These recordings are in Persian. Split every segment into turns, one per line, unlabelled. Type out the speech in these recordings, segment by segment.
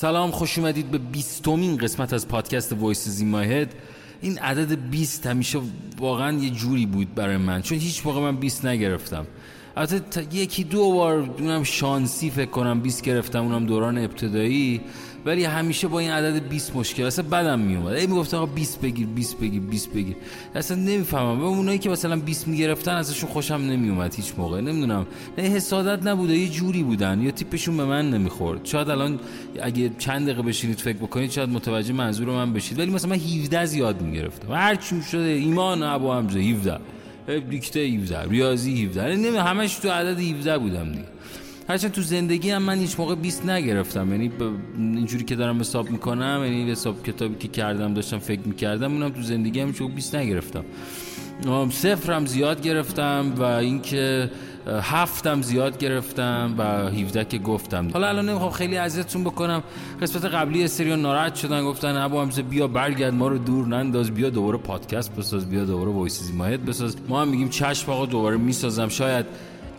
سلام خوش اومدید به بیستمین قسمت از پادکست وایس زیمایهد این عدد 20 همیشه واقعا یه جوری بود برای من چون هیچ موقع من 20 نگرفتم. البته یکی دو بار دونم شانسی فکر کنم 20 گرفتم اونم دوران ابتدایی. ولی همیشه با این عدد 20 مشکل. اصلا بدم میومد. ای می‌گفت آقا 20 بگیر 20 بگیر 20 بگیر. اصلا نمی‌فهمم. و اونایی که مثلا 20 می‌گرفتن ازشون خوشم نمیومد هیچ موقع. نمی‌دونم. نه حسادت نبوده. یه جوری بودن. یا تیپشون به من نمی‌خورد. شاید الان اگه چند دقیقه بشینید فکر بکنید شاید متوجه منظور من بشید. ولی مثلا من 17 زیاد می‌گرفتم. هر چی شده ایمان ابو حمزه 17 دیکته 17 ریاضی 17 نمی همش تو عدد 17 بودم دیگه. هرچند تو زندگی هم من هیچ موقع 20 نگرفتم. یعنی اینجوری که دارم حساب می‌کنم یعنی حساب کتابی که کردم داشتم فکر می‌کردم اونم تو زندگی هم چون 20 نگرفتم. صفرم زیاد گرفتم و اینکه هفتم زیاد گرفتم و 17 که گفتم. حالا الان نمی‌خوام خیلی اذیتتون بکنم. قسمت قبلی سریو ناراحت شدن گفتن ابو همزه بیا برگرد ما رو دور ننداز بیا دوباره پادکست بساز بیا دوباره وایس ماهد بساز. ما هم میگیم چشم آقا دوباره می‌سازم. شاید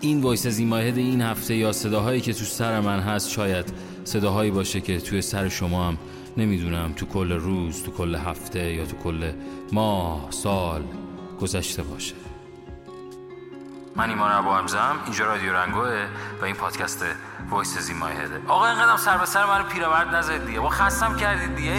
این وایس از ماهد این هفته یا صداهایی که تو سر من هست شاید صداهایی باشه که توی سر شما هم نمی‌دونم تو کل روز تو کل هفته یا تو کل ماه سال گذشته باشه. من ایمان ابو همزم اینجا رادیو رنگوه و این پادکست وایس زیمایهده آقا اینقدر سر به سر منو پیرورد نزد دیگه. با خستم کردید دیگه.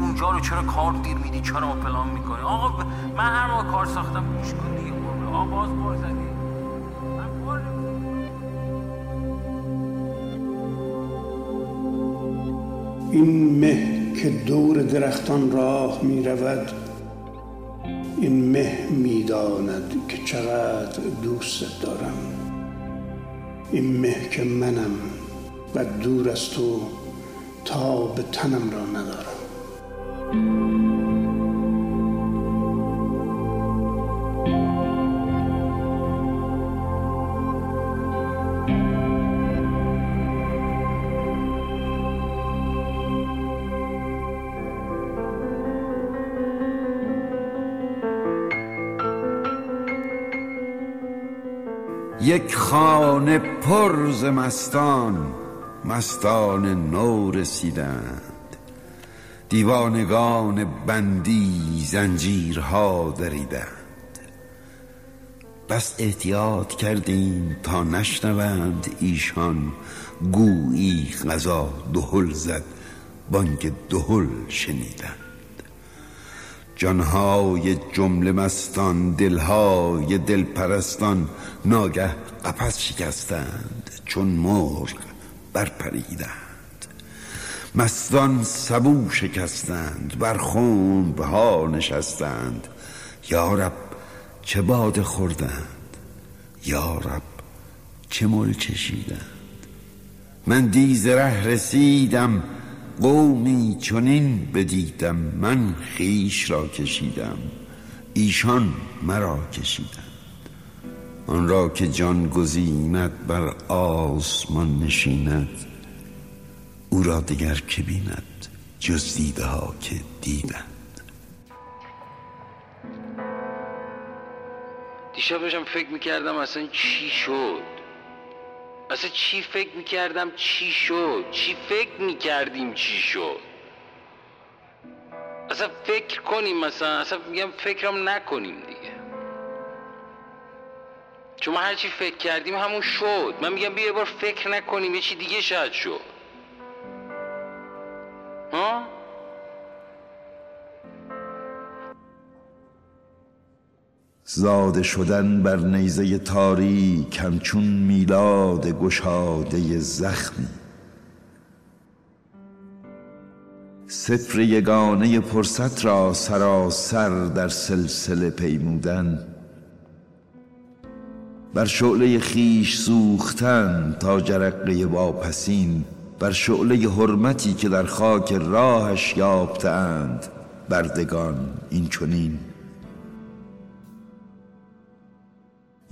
اونجا رو چرا کار دیر میدی؟ چرا ما پلان می‌کنی؟ آقا من هر موقع کار ساختم گوش کن دیگه. آقا باز
این مه که دور درختان راه می رود این مه می‌داند که چقدر دوست دارم. این مه که منم و دور از تو تا به تنم را ندارم.
یک خانه پر مستان مستان نو رسیدند. دیوانگان بندی زنجیرها دریدند. بس احتیاط کردیم تا نشنوند ایشان گویی غذا دهل زد بانگ دهل شنیدند. جانهای جمله مستان دلهای دلپرستان ناگه قپس شکستند چون مرغ برپریدند. مستان سبو شکستند بر خون ها نشستند. یارب چه باده خوردند؟ یارب چه مل چشیدند؟ من دیز ره رسیدم قومی چنین بدیدم من خیش را کشیدم ایشان مرا کشیدند. آن را که جان گزیند بر آسمان نشیند او را دیگر که بیند جز دیده ها که دیدند.
دیشب داشتم فکر می‌کردم اصلا چی شد؟ اصلا چی فکر می‌کردم چی شد؟ چی فکر می‌کردیم چی شد؟ اصلا فکر کنیم مثلا اصلا میگم فکرم نکنیم دیگه. چون ما هرچی فکر کردیم همون شد. من میگم بیا بار فکر نکنیم یه چی دیگه شاید شد.
زاده شدن بر نیزه تاریک همچون میلاد گشاده زخمی. سفر یگانه فرصت را سراسر در سلسله پیمودن. بر شعله خیش سوختن تا جرقه واپسین. بر شعله حرمتی که در خاک راهش یافتند بردگان این چنین.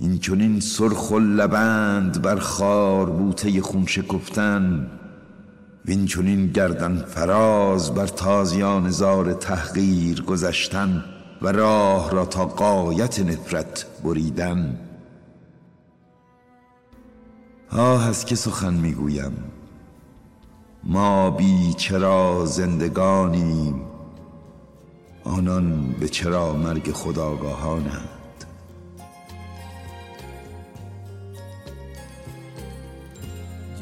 این چونین سرخ و لبند بر خار بوته خون شکفتن وین چونین گردن فراز بر تازیان زار تحقیر گذشتن و راه را تا قایت نفرت بریدن. آه از که سخن می‌گویم؟ ما بی چرا زندگانیم آنان به چرا مرگ خداگاهانند؟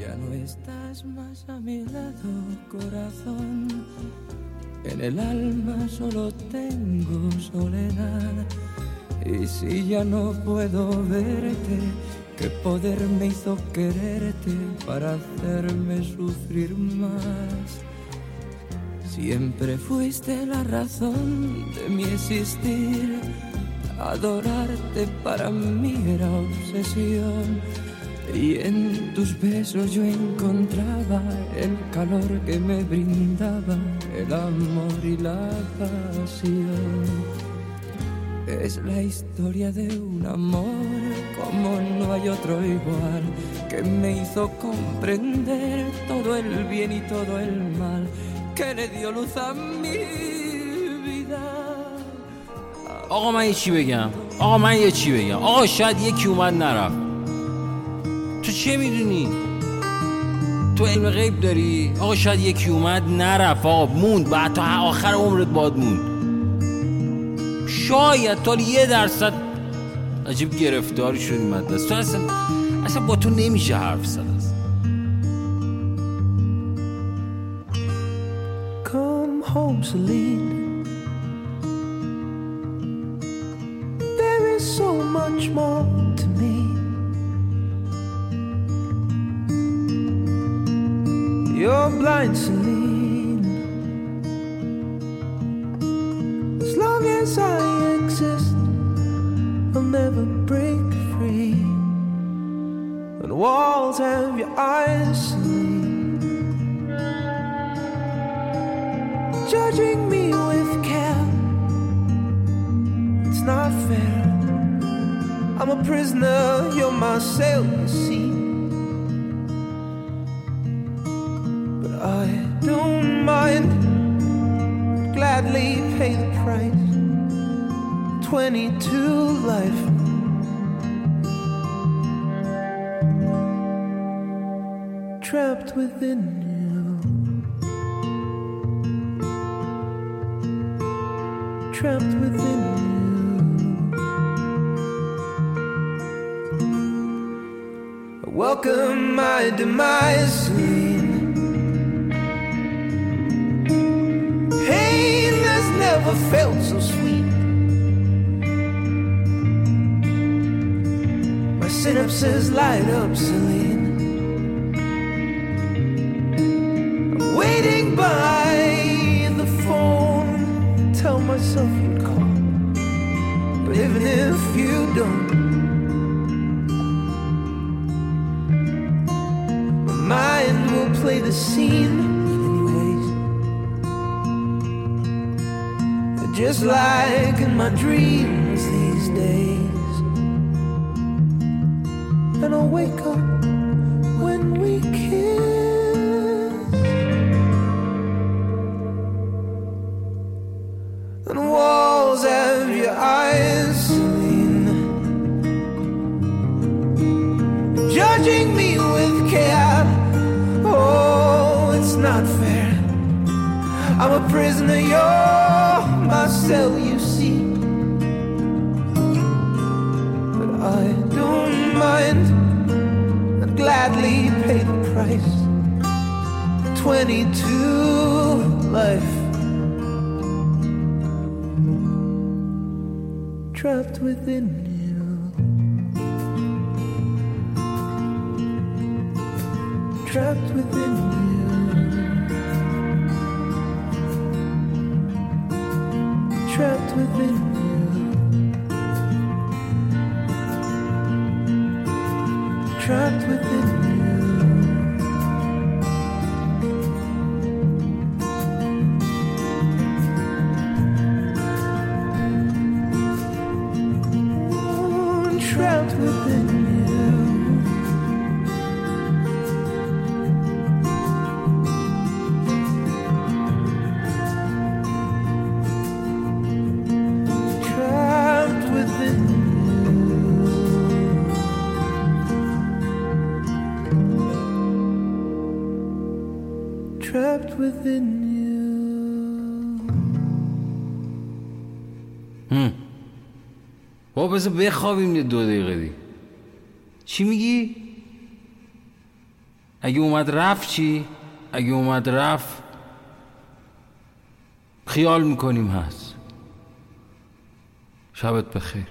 Ya no estás más a mi lado, corazón. En el alma solo tengo soledad. Y si ya no puedo verte, ¿qué poder me hizo quererte para hacerme sufrir más? Siempre fuiste la razón de mi existir. Adorarte para mí era obsesión. Y en tus besos yo encontraba el calor que me brindaba el amor y la pasión. Es la historia de un amor como no hay otro igual, que me hizo comprender todo el bien y todo el mal, que le dio luz a mi vida.
آقا من یه چی بگم آقا من یه چی بگم آقا شاید یکی اومد نرفت تو چه می‌دونی؟ تو علم غیب داری؟ آقا شاید یکی اومد نرفت. آقا موند. بعد تا آخر عمرت باد موند. شاید تا یه درصد عجیب گرفتاری شدی مدرسه. تو اصلا اصلا با تو نمیشه حرف زد.
Home, Celine. There is so much more. Celine. As long as I exist, I'll never break free. And walls have your eyes, Celine judging me with care. It's not fair. I'm a prisoner, you're my cell, you see. Price. 22 life. Trapped within you. trapped within you. Welcome my demise, Synapses light up, Celine. I'm waiting by the phone. Tell myself you'd call. But even if you don't, my mind will play the scene anyways. Just like in my dreams these days. And I'll wake up when we kiss. And walls have your eyes, Celine. Judging me with care. Oh, it's not fair. I'm a prisoner, you're my cell, you see. I don't mind. I'd gladly pay the price. 22 life. trapped within you. Trapped within you. Trapped within you. Trapped within you. Within you.
با بذار بخوابیم دو دقیقه دی چی میگی؟ اگه اومد رفت چی؟ اگه اومد رفت خیال می‌کنیم هست شبت بخیر